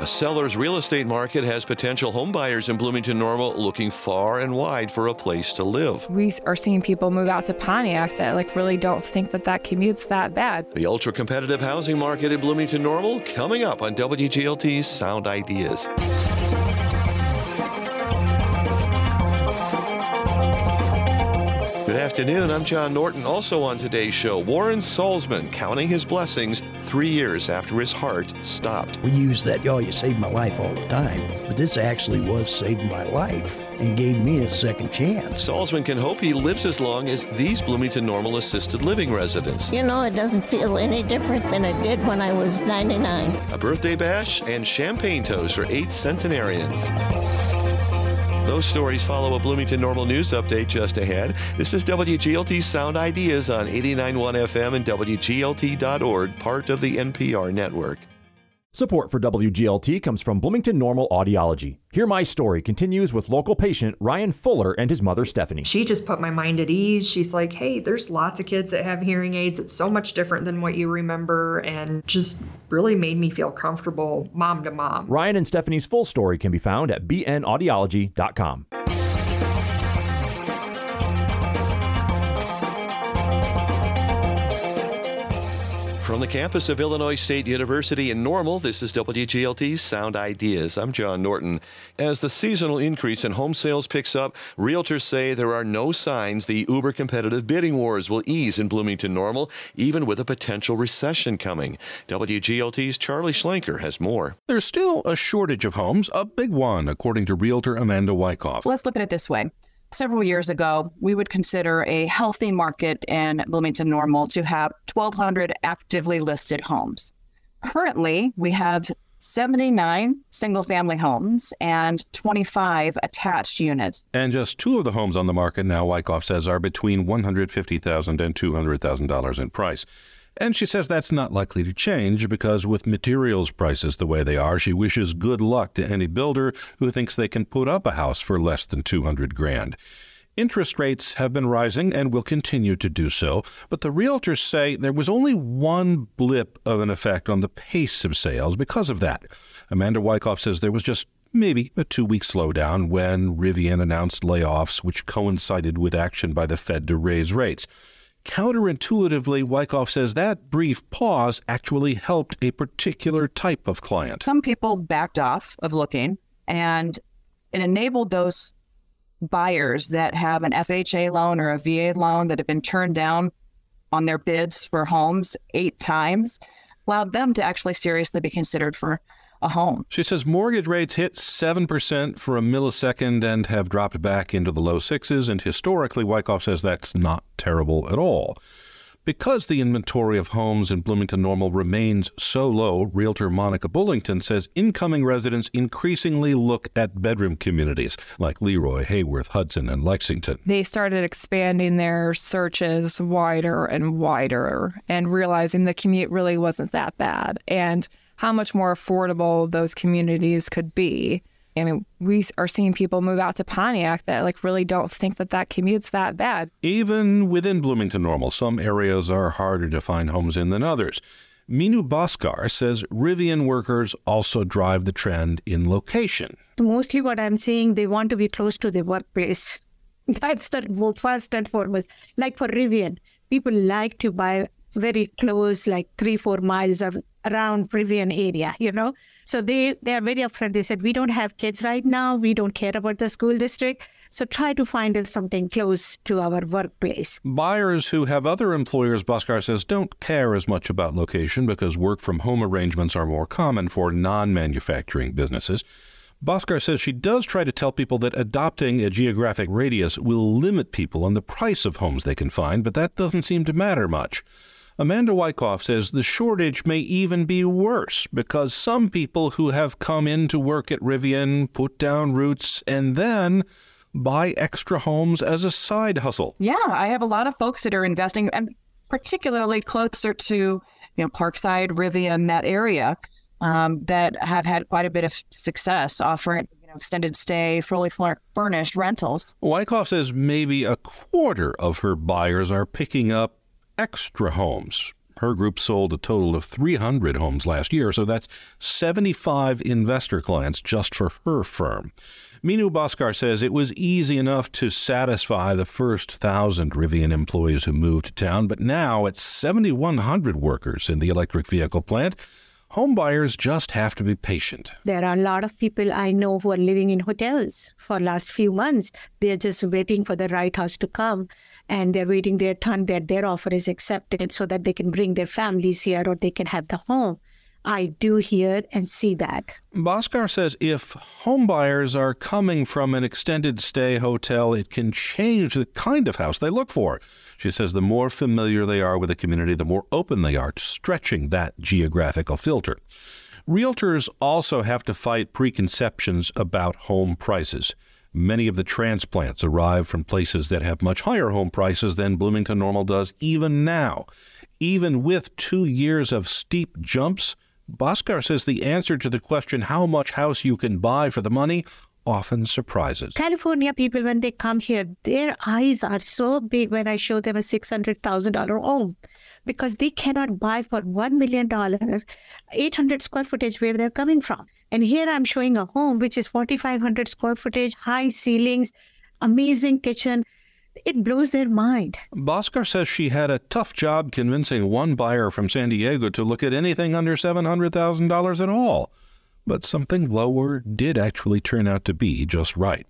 A seller's real estate market has potential homebuyers in Bloomington Normal looking far and wide for a place to live. We are seeing people move out to Pontiac that like really don't think that that commute's that bad. The ultra competitive housing market in Bloomington Normal coming up on WGLT's Sound Ideas. Good afternoon. I'm John Norton. Also on today's show, Warren Salzman counting his blessings three years after his heart stopped. We use that, oh, you saved my life all the time. But this actually was saving my life and gave me a second chance. Salzman can hope he lives as long as these Bloomington Normal assisted living residents. You know, it doesn't feel any different than it did when I was 99. A birthday bash and champagne toast for eight centenarians. Those stories follow a Bloomington Normal News update just ahead. This is WGLT Sound Ideas on 89.1 FM and WGLT.org, part of the NPR network. Support for WGLT comes from Bloomington Normal Audiology. Hear My Story continues with local patient Ryan Fuller and his mother Stephanie. She just put my mind at ease. She's like, hey, there's lots of kids that have hearing aids. It's so much different than what you remember, and just really made me feel comfortable mom to mom. Ryan and Stephanie's full story can be found at bnaudiology.com. From the campus of Illinois State University in Normal, this is WGLT's Sound Ideas. I'm John Norton. As the seasonal increase in home sales picks up, realtors say there are no signs the uber competitive bidding wars will ease in Bloomington Normal, even with a potential recession coming. WGLT's Charlie Schlenker has more. There's still a shortage of homes, a big one, according to realtor Amanda Wyckoff. Let's look at it this way several years ago, we would consider a healthy market in Bloomington Normal to have 1,200 actively listed homes. Currently, we have 79 single family homes and 25 attached units. And just two of the homes on the market now, Wyckoff says, are between $150,000 and $200,000 in price. And she says that's not likely to change because with materials prices the way they are, she wishes good luck to any builder who thinks they can put up a house for less than 200 grand. Interest rates have been rising and will continue to do so, but the realtors say there was only one blip of an effect on the pace of sales because of that. Amanda Wyckoff says there was just maybe a two week slowdown when Rivian announced layoffs, which coincided with action by the Fed to raise rates. Counterintuitively, Wyckoff says that brief pause actually helped a particular type of client. Some people backed off of looking, and it enabled those buyers that have an FHA loan or a VA loan that have been turned down on their bids for homes eight times, allowed them to actually seriously be considered for a home. She says mortgage rates hit 7% for a millisecond and have dropped back into the low sixes. And historically, Wyckoff says that's not terrible at all. Because the inventory of homes in Bloomington Normal remains so low, realtor Monica Bullington says incoming residents increasingly look at bedroom communities like Leroy, Heyworth, Hudson, and Lexington. They started expanding their searches wider and wider and realizing the commute really wasn't that bad. And how much more affordable those communities could be. I mean, we are seeing people move out to Pontiac that like really don't think that that commute's that bad. Even within Bloomington Normal, some areas are harder to find homes in than others. Minu Bhaskar says Rivian workers also drive the trend in location. Mostly what I'm seeing, they want to be close to the workplace. That's the first and foremost. Like for Rivian, people like to buy very close, like three, four miles of around Rivian area, you know. So they they are very upfront. They said we don't have kids right now. We don't care about the school district. So try to find something close to our workplace. Buyers who have other employers, Bhaskar says, don't care as much about location because work from home arrangements are more common for non-manufacturing businesses. Bhaskar says she does try to tell people that adopting a geographic radius will limit people on the price of homes they can find, but that doesn't seem to matter much. Amanda Wyckoff says the shortage may even be worse because some people who have come in to work at Rivian put down roots and then buy extra homes as a side hustle. Yeah, I have a lot of folks that are investing, and particularly closer to you know Parkside, Rivian, that area, um, that have had quite a bit of success offering you know, extended stay, fully furnished rentals. Wyckoff says maybe a quarter of her buyers are picking up extra homes. Her group sold a total of 300 homes last year, so that's 75 investor clients just for her firm. Minu Bhaskar says it was easy enough to satisfy the first thousand Rivian employees who moved to town, but now it's 7,100 workers in the electric vehicle plant. Homebuyers just have to be patient. There are a lot of people I know who are living in hotels for last few months. They're just waiting for the right house to come and they're waiting their turn that their offer is accepted so that they can bring their families here or they can have the home. I do hear and see that. Bhaskar says if homebuyers are coming from an extended stay hotel, it can change the kind of house they look for. She says the more familiar they are with the community, the more open they are to stretching that geographical filter. Realtors also have to fight preconceptions about home prices. Many of the transplants arrive from places that have much higher home prices than Bloomington Normal does even now. Even with two years of steep jumps, Bhaskar says the answer to the question how much house you can buy for the money often surprises. California people, when they come here, their eyes are so big when I show them a $600,000 home because they cannot buy for $1 million 800 square footage where they're coming from. And here I'm showing a home which is 4,500 square footage, high ceilings, amazing kitchen it blows their mind. Bhaskar says she had a tough job convincing one buyer from San Diego to look at anything under $700,000 at all. But something lower did actually turn out to be just right.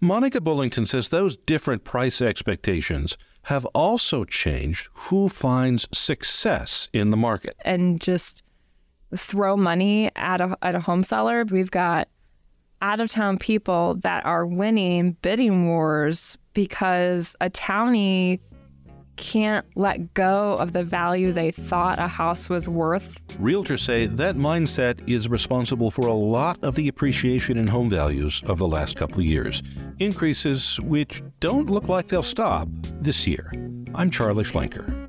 Monica Bullington says those different price expectations have also changed who finds success in the market. And just throw money at a, at a home seller. We've got out of town people that are winning bidding wars because a townie can't let go of the value they thought a house was worth. Realtors say that mindset is responsible for a lot of the appreciation in home values of the last couple of years. Increases which don't look like they'll stop this year. I'm Charlie Schlenker.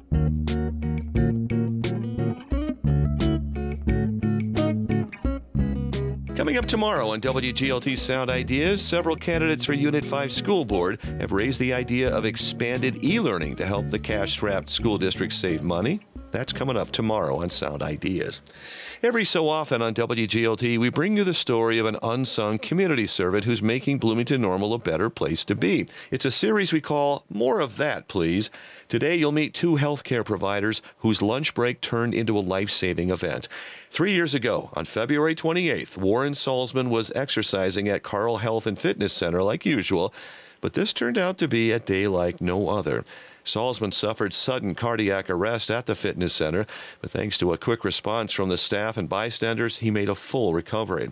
Coming up tomorrow on WGLT Sound Ideas, several candidates for Unit 5 School Board have raised the idea of expanded e learning to help the cash strapped school districts save money. That's coming up tomorrow on Sound Ideas. Every so often on WGLT, we bring you the story of an unsung community servant who's making Bloomington Normal a better place to be. It's a series we call More of That, Please. Today, you'll meet two healthcare providers whose lunch break turned into a life saving event. Three years ago, on February 28th, Warren Salzman was exercising at Carle Health and Fitness Center like usual, but this turned out to be a day like no other. Salzman suffered sudden cardiac arrest at the fitness center, but thanks to a quick response from the staff and bystanders, he made a full recovery.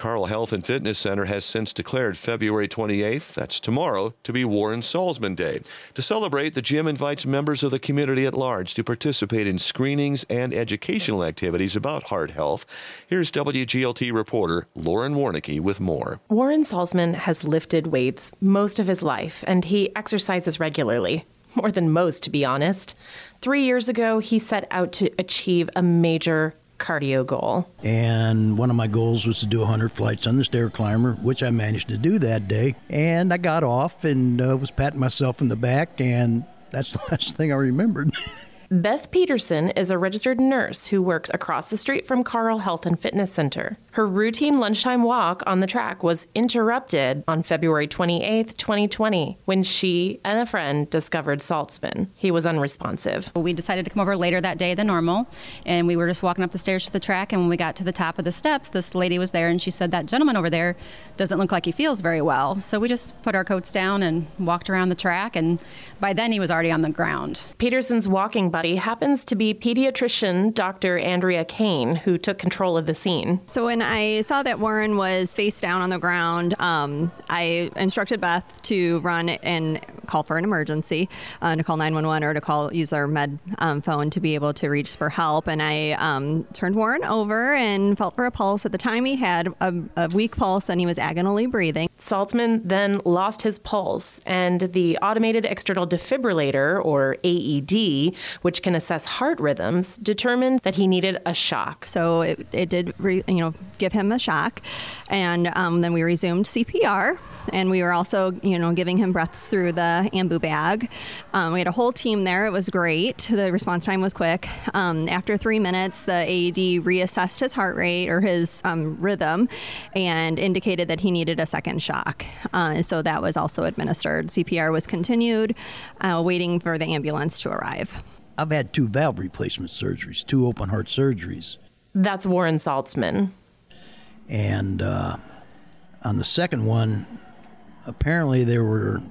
Carle Health and Fitness Center has since declared February 28th, that's tomorrow, to be Warren Salzman Day. To celebrate, the gym invites members of the community at large to participate in screenings and educational activities about heart health. Here's WGLT reporter Lauren Warnecke with more. Warren Salzman has lifted weights most of his life, and he exercises regularly more than most, to be honest. Three years ago, he set out to achieve a major cardio goal. And one of my goals was to do 100 flights on the stair climber, which I managed to do that day. And I got off and uh, was patting myself in the back, and that's the last thing I remembered. Beth Peterson is a registered nurse who works across the street from Carle Health and Fitness Center. Her routine lunchtime walk on the track was interrupted on February 28, 2020, when she and a friend discovered Saltzman. He was unresponsive. We decided to come over later that day than normal, and we were just walking up the stairs to the track. And when we got to the top of the steps, this lady was there, and she said, That gentleman over there doesn't look like he feels very well. So we just put our coats down and walked around the track, and by then he was already on the ground. Peterson's walking buddy happens to be pediatrician Dr. Andrea Kane, who took control of the scene. So when I saw that Warren was face down on the ground, um, I instructed Beth to run and call for an emergency, uh, to call 911 or to call use our med um, phone to be able to reach for help. And I um, turned Warren over and felt for a pulse. At the time, he had a, a weak pulse and he was agonally breathing. Saltzman then lost his pulse, and the automated external defibrillator, or AED, which can assess heart rhythms, determined that he needed a shock. So it, it did, re, you know, give him a shock, and um, then we resumed CPR, and we were also, you know, giving him breaths through the ambu bag. Um, we had a whole team there. It was great. The response time was quick. Um, after three minutes, the AED reassessed his heart rate or his um, rhythm, and indicated that he needed a second shock. Uh, so that was also administered. CPR was continued, uh, waiting for the ambulance to arrive. I've had two valve replacement surgeries, two open heart surgeries. That's Warren Saltzman. And uh, on the second one, apparently there were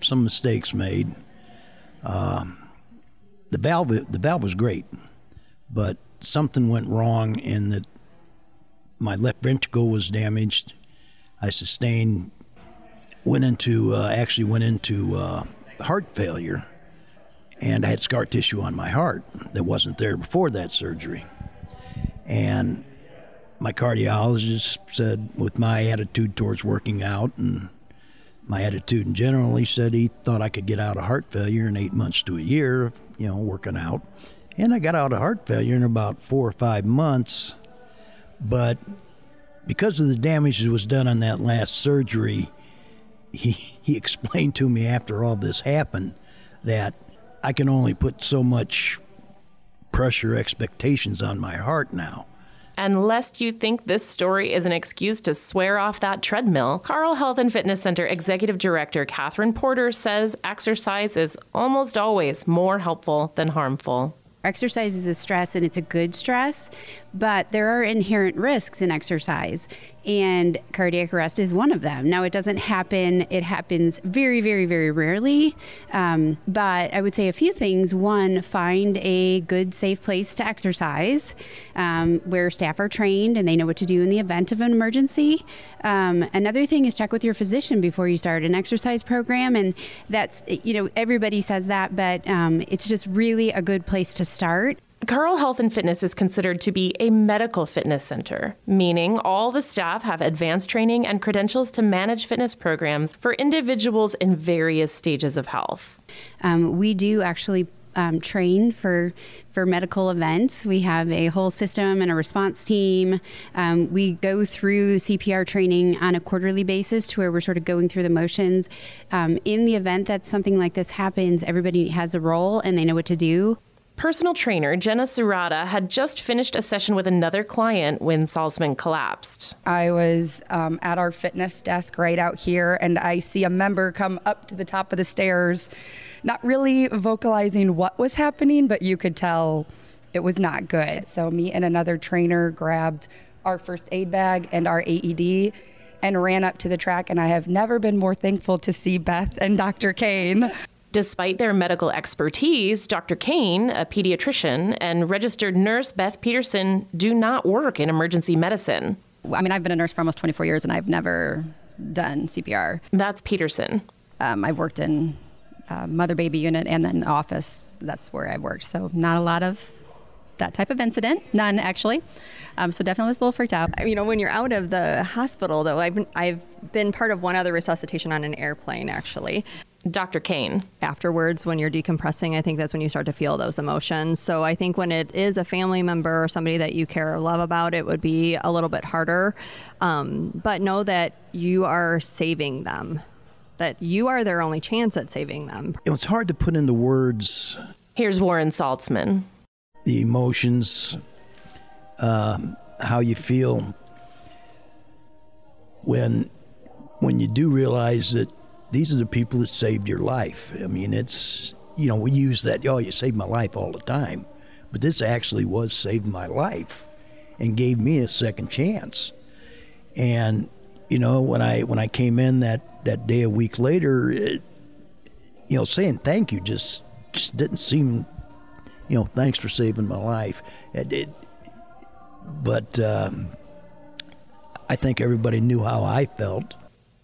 some mistakes made. Uh, the valve, the valve was great, but something went wrong in that my left ventricle was damaged. I sustained, went into, uh, actually went into uh, heart failure, and I had scar tissue on my heart that wasn't there before that surgery. And my cardiologist said, with my attitude towards working out and my attitude in general, he said he thought I could get out of heart failure in eight months to a year, you know, working out. And I got out of heart failure in about four or five months. But because of the damage that was done on that last surgery, he, he explained to me after all this happened that I can only put so much pressure expectations on my heart now. And lest you think this story is an excuse to swear off that treadmill, Carle Health and Fitness Center Executive Director Catherine Porter says exercise is almost always more helpful than harmful. Exercise is a stress and it's a good stress, but there are inherent risks in exercise and cardiac arrest is one of them. Now, it doesn't happen, it happens very, very, very rarely. Um, but I would say a few things. One, find a good, safe place to exercise um, where staff are trained and they know what to do in the event of an emergency. Um, another thing is check with your physician before you start an exercise program. And that's, you know, everybody says that, but um, it's just really a good place to start. Carle Health and Fitness is considered to be a medical fitness center, meaning all the staff have advanced training and credentials to manage fitness programs for individuals in various stages of health. Um, we do actually um, train for for medical events. We have a whole system and a response team. Um, we go through CPR training on a quarterly basis to where we're sort of going through the motions. Um, in the event that something like this happens, everybody has a role and they know what to do. Personal trainer Jenna Surata had just finished a session with another client when Salzman collapsed. I was um, at our fitness desk right out here, and I see a member come up to the top of the stairs, not really vocalizing what was happening, but you could tell it was not good. So, me and another trainer grabbed our first aid bag and our AED and ran up to the track. And I have never been more thankful to see Beth and Dr. Kane. Despite their medical expertise, Dr. Kane, a pediatrician, and registered nurse Beth Peterson do not work in emergency medicine. I mean, I've been a nurse for almost 24 years and I've never done CPR. That's Peterson. Um, I've worked in uh, mother baby unit and then office. That's where I worked. So, not a lot of that type of incident. None, actually. Um, so definitely was a little freaked out. You know, when you're out of the hospital, though, I've been, I've been part of one other resuscitation on an airplane, actually. Dr. Kane. Afterwards, when you're decompressing, I think that's when you start to feel those emotions. So I think when it is a family member or somebody that you care or love about, it would be a little bit harder. Um, but know that you are saving them, that you are their only chance at saving them. It's hard to put into words. Here's Warren Saltzman. The emotions, um, how you feel when when you do realize that these are the people that saved your life. I mean, it's, you know, we use that, oh, you saved my life all the time. But this actually was saving my life and gave me a second chance. And, you know, when I when I came in that, that day a week later, it, you know, saying thank you just, just didn't seem, you know, thanks for saving my life. It, it, but um, I think everybody knew how I felt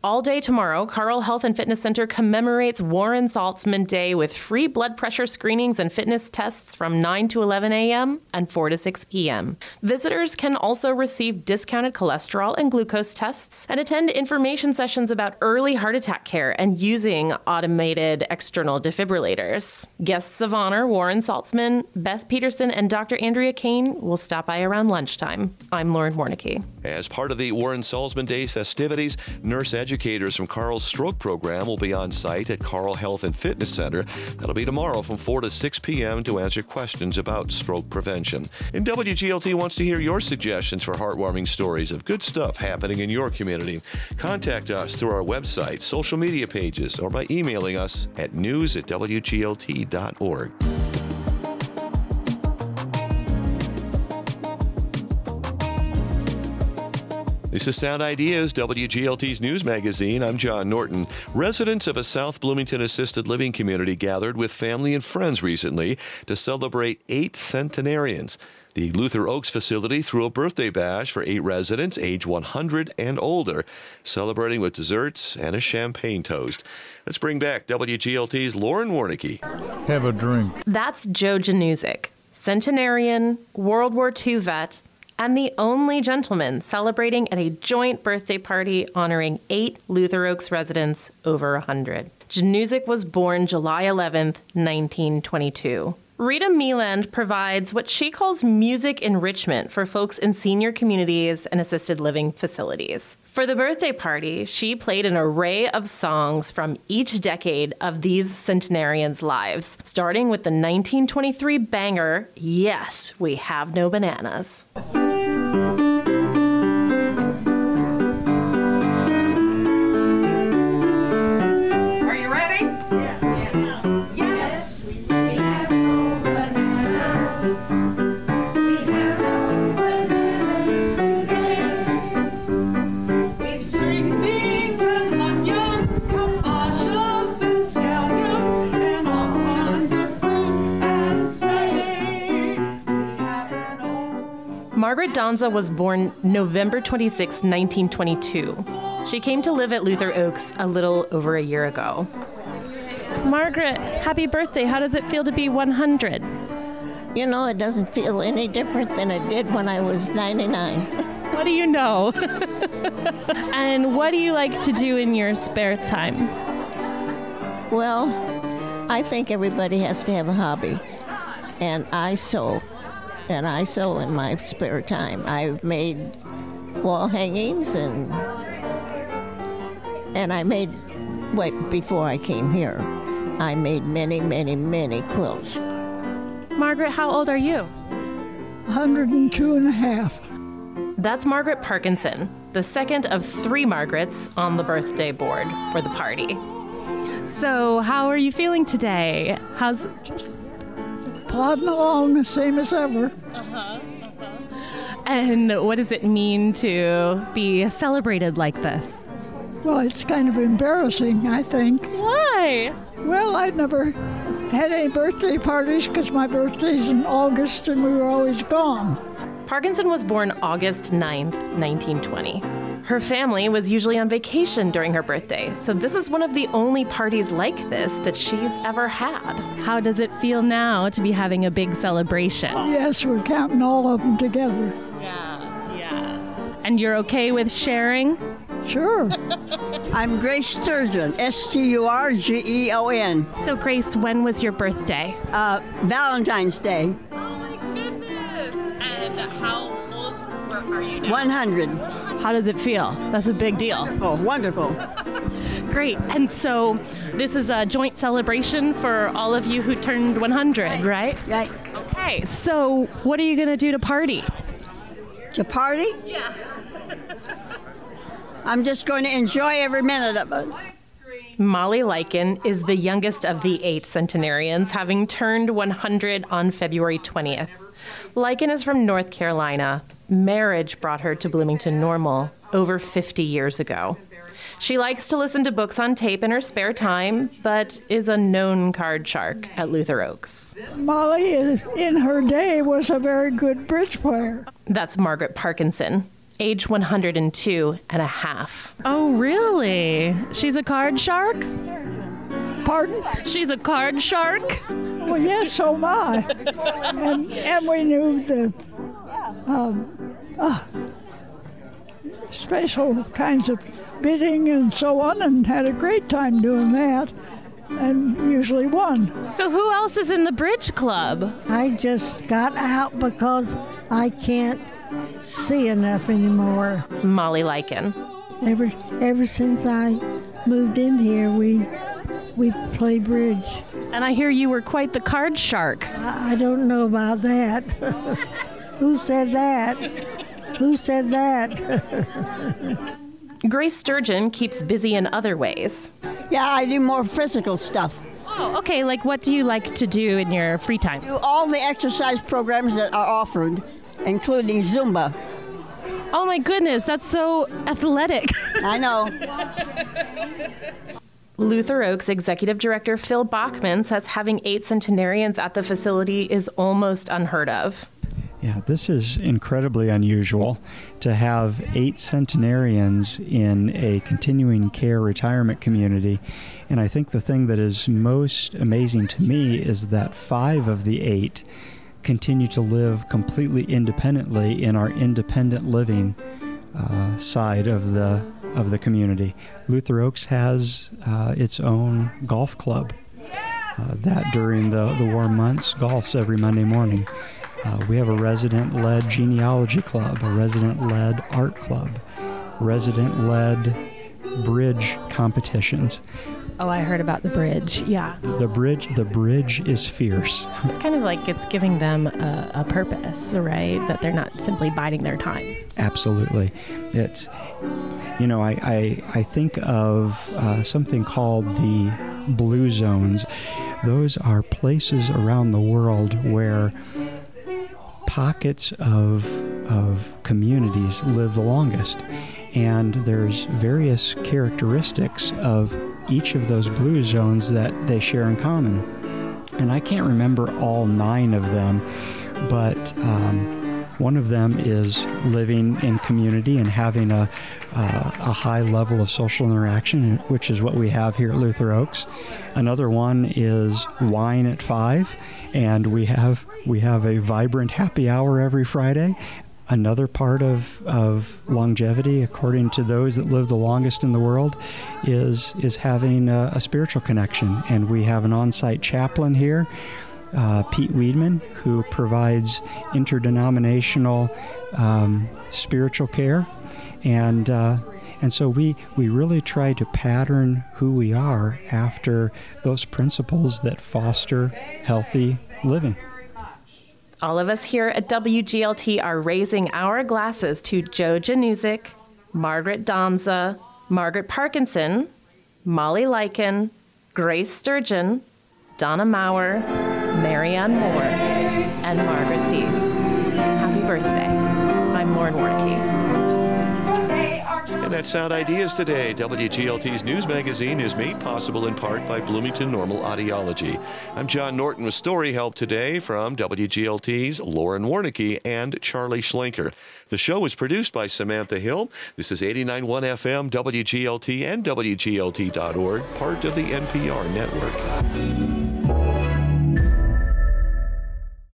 All day tomorrow, Carle Health and Fitness Center commemorates Warren Saltzman Day with free blood pressure screenings and fitness tests from 9 to 11 a.m. and 4 to 6 p.m. Visitors can also receive discounted cholesterol and glucose tests and attend information sessions about early heart attack care and using automated external defibrillators. Guests of honor Warren Saltzman, Beth Peterson, and Dr. Andrea Kane will stop by around lunchtime. I'm Lauren Warnecke. As part of the Warren Saltzman Day festivities, nurse educators from Carle's stroke program will be on site at Carle Health and Fitness Center. That'll be tomorrow from 4 to 6 p.m. to answer questions about stroke prevention. And WGLT wants to hear your suggestions for heartwarming stories of good stuff happening in your community. Contact us through our website, social media pages, or by emailing us at news at WGLT.org. This is Sound Ideas, WGLT's news magazine. I'm John Norton. Residents of a South Bloomington assisted living community gathered with family and friends recently to celebrate eight centenarians. The Luther Oaks facility threw a birthday bash for eight residents age 100 and older, celebrating with desserts and a champagne toast. Let's bring back WGLT's Lauren Warnecke. Have a drink. That's Joe Januzik, centenarian, World War II vet, and the only gentleman celebrating at a joint birthday party honoring eight Luther Oaks residents over 100. Januzik was born July 11, 1922. Rita Meland provides what she calls music enrichment for folks in senior communities and assisted living facilities. For the birthday party, she played an array of songs from each decade of these centenarians' lives, starting with the 1923 banger, Yes, We Have No Bananas. Margaret Donza was born November 26, 1922. She came to live at Luther Oaks a little over a year ago. Margaret, happy birthday. How does it feel to be 100? You know, it doesn't feel any different than it did when I was 99. What do you know? and what do you like to do in your spare time? Well, I think everybody has to have a hobby. And I sew. And I sew in my spare time. I've made wall hangings and and I made wait before I came here. I made many, many, many quilts. Margaret, how old are you? 102 and a half. That's Margaret Parkinson, the second of three Margarets on the birthday board for the party. So, how are you feeling today? How's Plodding along the same as ever. Uh-huh, uh-huh. and what does it mean to be celebrated like this? Well, it's kind of embarrassing, I think. Why? Well, I've never had any birthday parties because my birthday's in August and we were always gone. Parkinson was born August 9th, 1920. Her family was usually on vacation during her birthday, so this is one of the only parties like this that she's ever had. How does it feel now to be having a big celebration? Yes, we're counting all of them together. Yeah, yeah. And you're okay with sharing? Sure. I'm Grace Sturgeon, S T U R G E O N. So, Grace, when was your birthday? Uh, Valentine's Day. Oh, my goodness. And how old are you now? 100. How does it feel? That's a big deal. Oh, wonderful. Great. And so this is a joint celebration for all of you who turned 100, right? Right. Okay. So what are you going to do to party? To party? Yeah. I'm just going to enjoy every minute of it. Molly Lykin is the youngest of the eight centenarians, having turned 100 on February 20th. Lykin is from North Carolina. Marriage brought her to Bloomington Normal over 50 years ago. She likes to listen to books on tape in her spare time, but is a known card shark at Luther Oaks. Molly, in in her day, was a very good bridge player. That's Margaret Parkinson. Age 102 and a half. Oh, really? She's a card shark? Pardon? She's a card shark? Well, yes, so am I. and, and we knew the um, uh, special kinds of bidding and so on, and had a great time doing that, and usually won. So, who else is in the bridge club? I just got out because I can't see enough anymore. Molly Lycan. Ever ever since I moved in here, we we play bridge. And I hear you were quite the card shark. I, I don't know about that. Who said that? Who said that? Grace Sturgeon keeps busy in other ways. Yeah, I do more physical stuff. Oh, okay. Like, what do you like to do in your free time? Do all the exercise programs that are offered, including Zumba. Oh my goodness, that's so athletic. I know. Luther Oaks Executive Director Phil Bachman says having eight centenarians at the facility is almost unheard of. Yeah, this is incredibly unusual to have eight centenarians in a continuing care retirement community. And I think the thing that is most amazing to me is that five of the eight continue to live completely independently in our independent living uh, side of the of the community. Luther Oaks has uh, its own golf club. Uh, that during the, the warm months golfs every Monday morning. Uh, we have a resident led genealogy club, a resident led art club, resident led bridge competitions. Oh, I heard about the bridge. Yeah. The bridge the bridge is fierce. It's kind of like it's giving them a, a purpose, right? That they're not simply biding their time. Absolutely. It's, you know, I, I, I think of uh, something called the blue zones. Those are places around the world where pockets of, of communities live the longest. And there's various characteristics of each of those blue zones that they share in common. And I can't remember all nine of them, but um, one of them is living in community and having a, uh, a high level of social interaction, which is what we have here at Luther Oaks. Another one is wine at five, and we have we have a vibrant happy hour every Friday. Another part of, of longevity, according to those that live the longest in the world, is is having a, a spiritual connection, and we have an on-site chaplain here uh, Pete Weedman, who provides interdenominational um, spiritual care, and uh, and so we we really try to pattern who we are after those principles that foster healthy living. All of us here at WGLT are raising our glasses to Joe Januzik, Margaret Donza, Margaret Parkinson, Molly Lycan, Grace Sturgeon, Donna Maurer, Marianne Moore, and Margaret Thies. Happy birthday. That's Sound Ideas today. WGLT's news magazine is made possible in part by Bloomington Normal Audiology. I'm John Norton with story help today from WGLT's Lauren Warnecke and Charlie Schlenker. The show was produced by Samantha Hill. This is 89.1 FM, WGLT, and WGLT.org, part of the NPR network.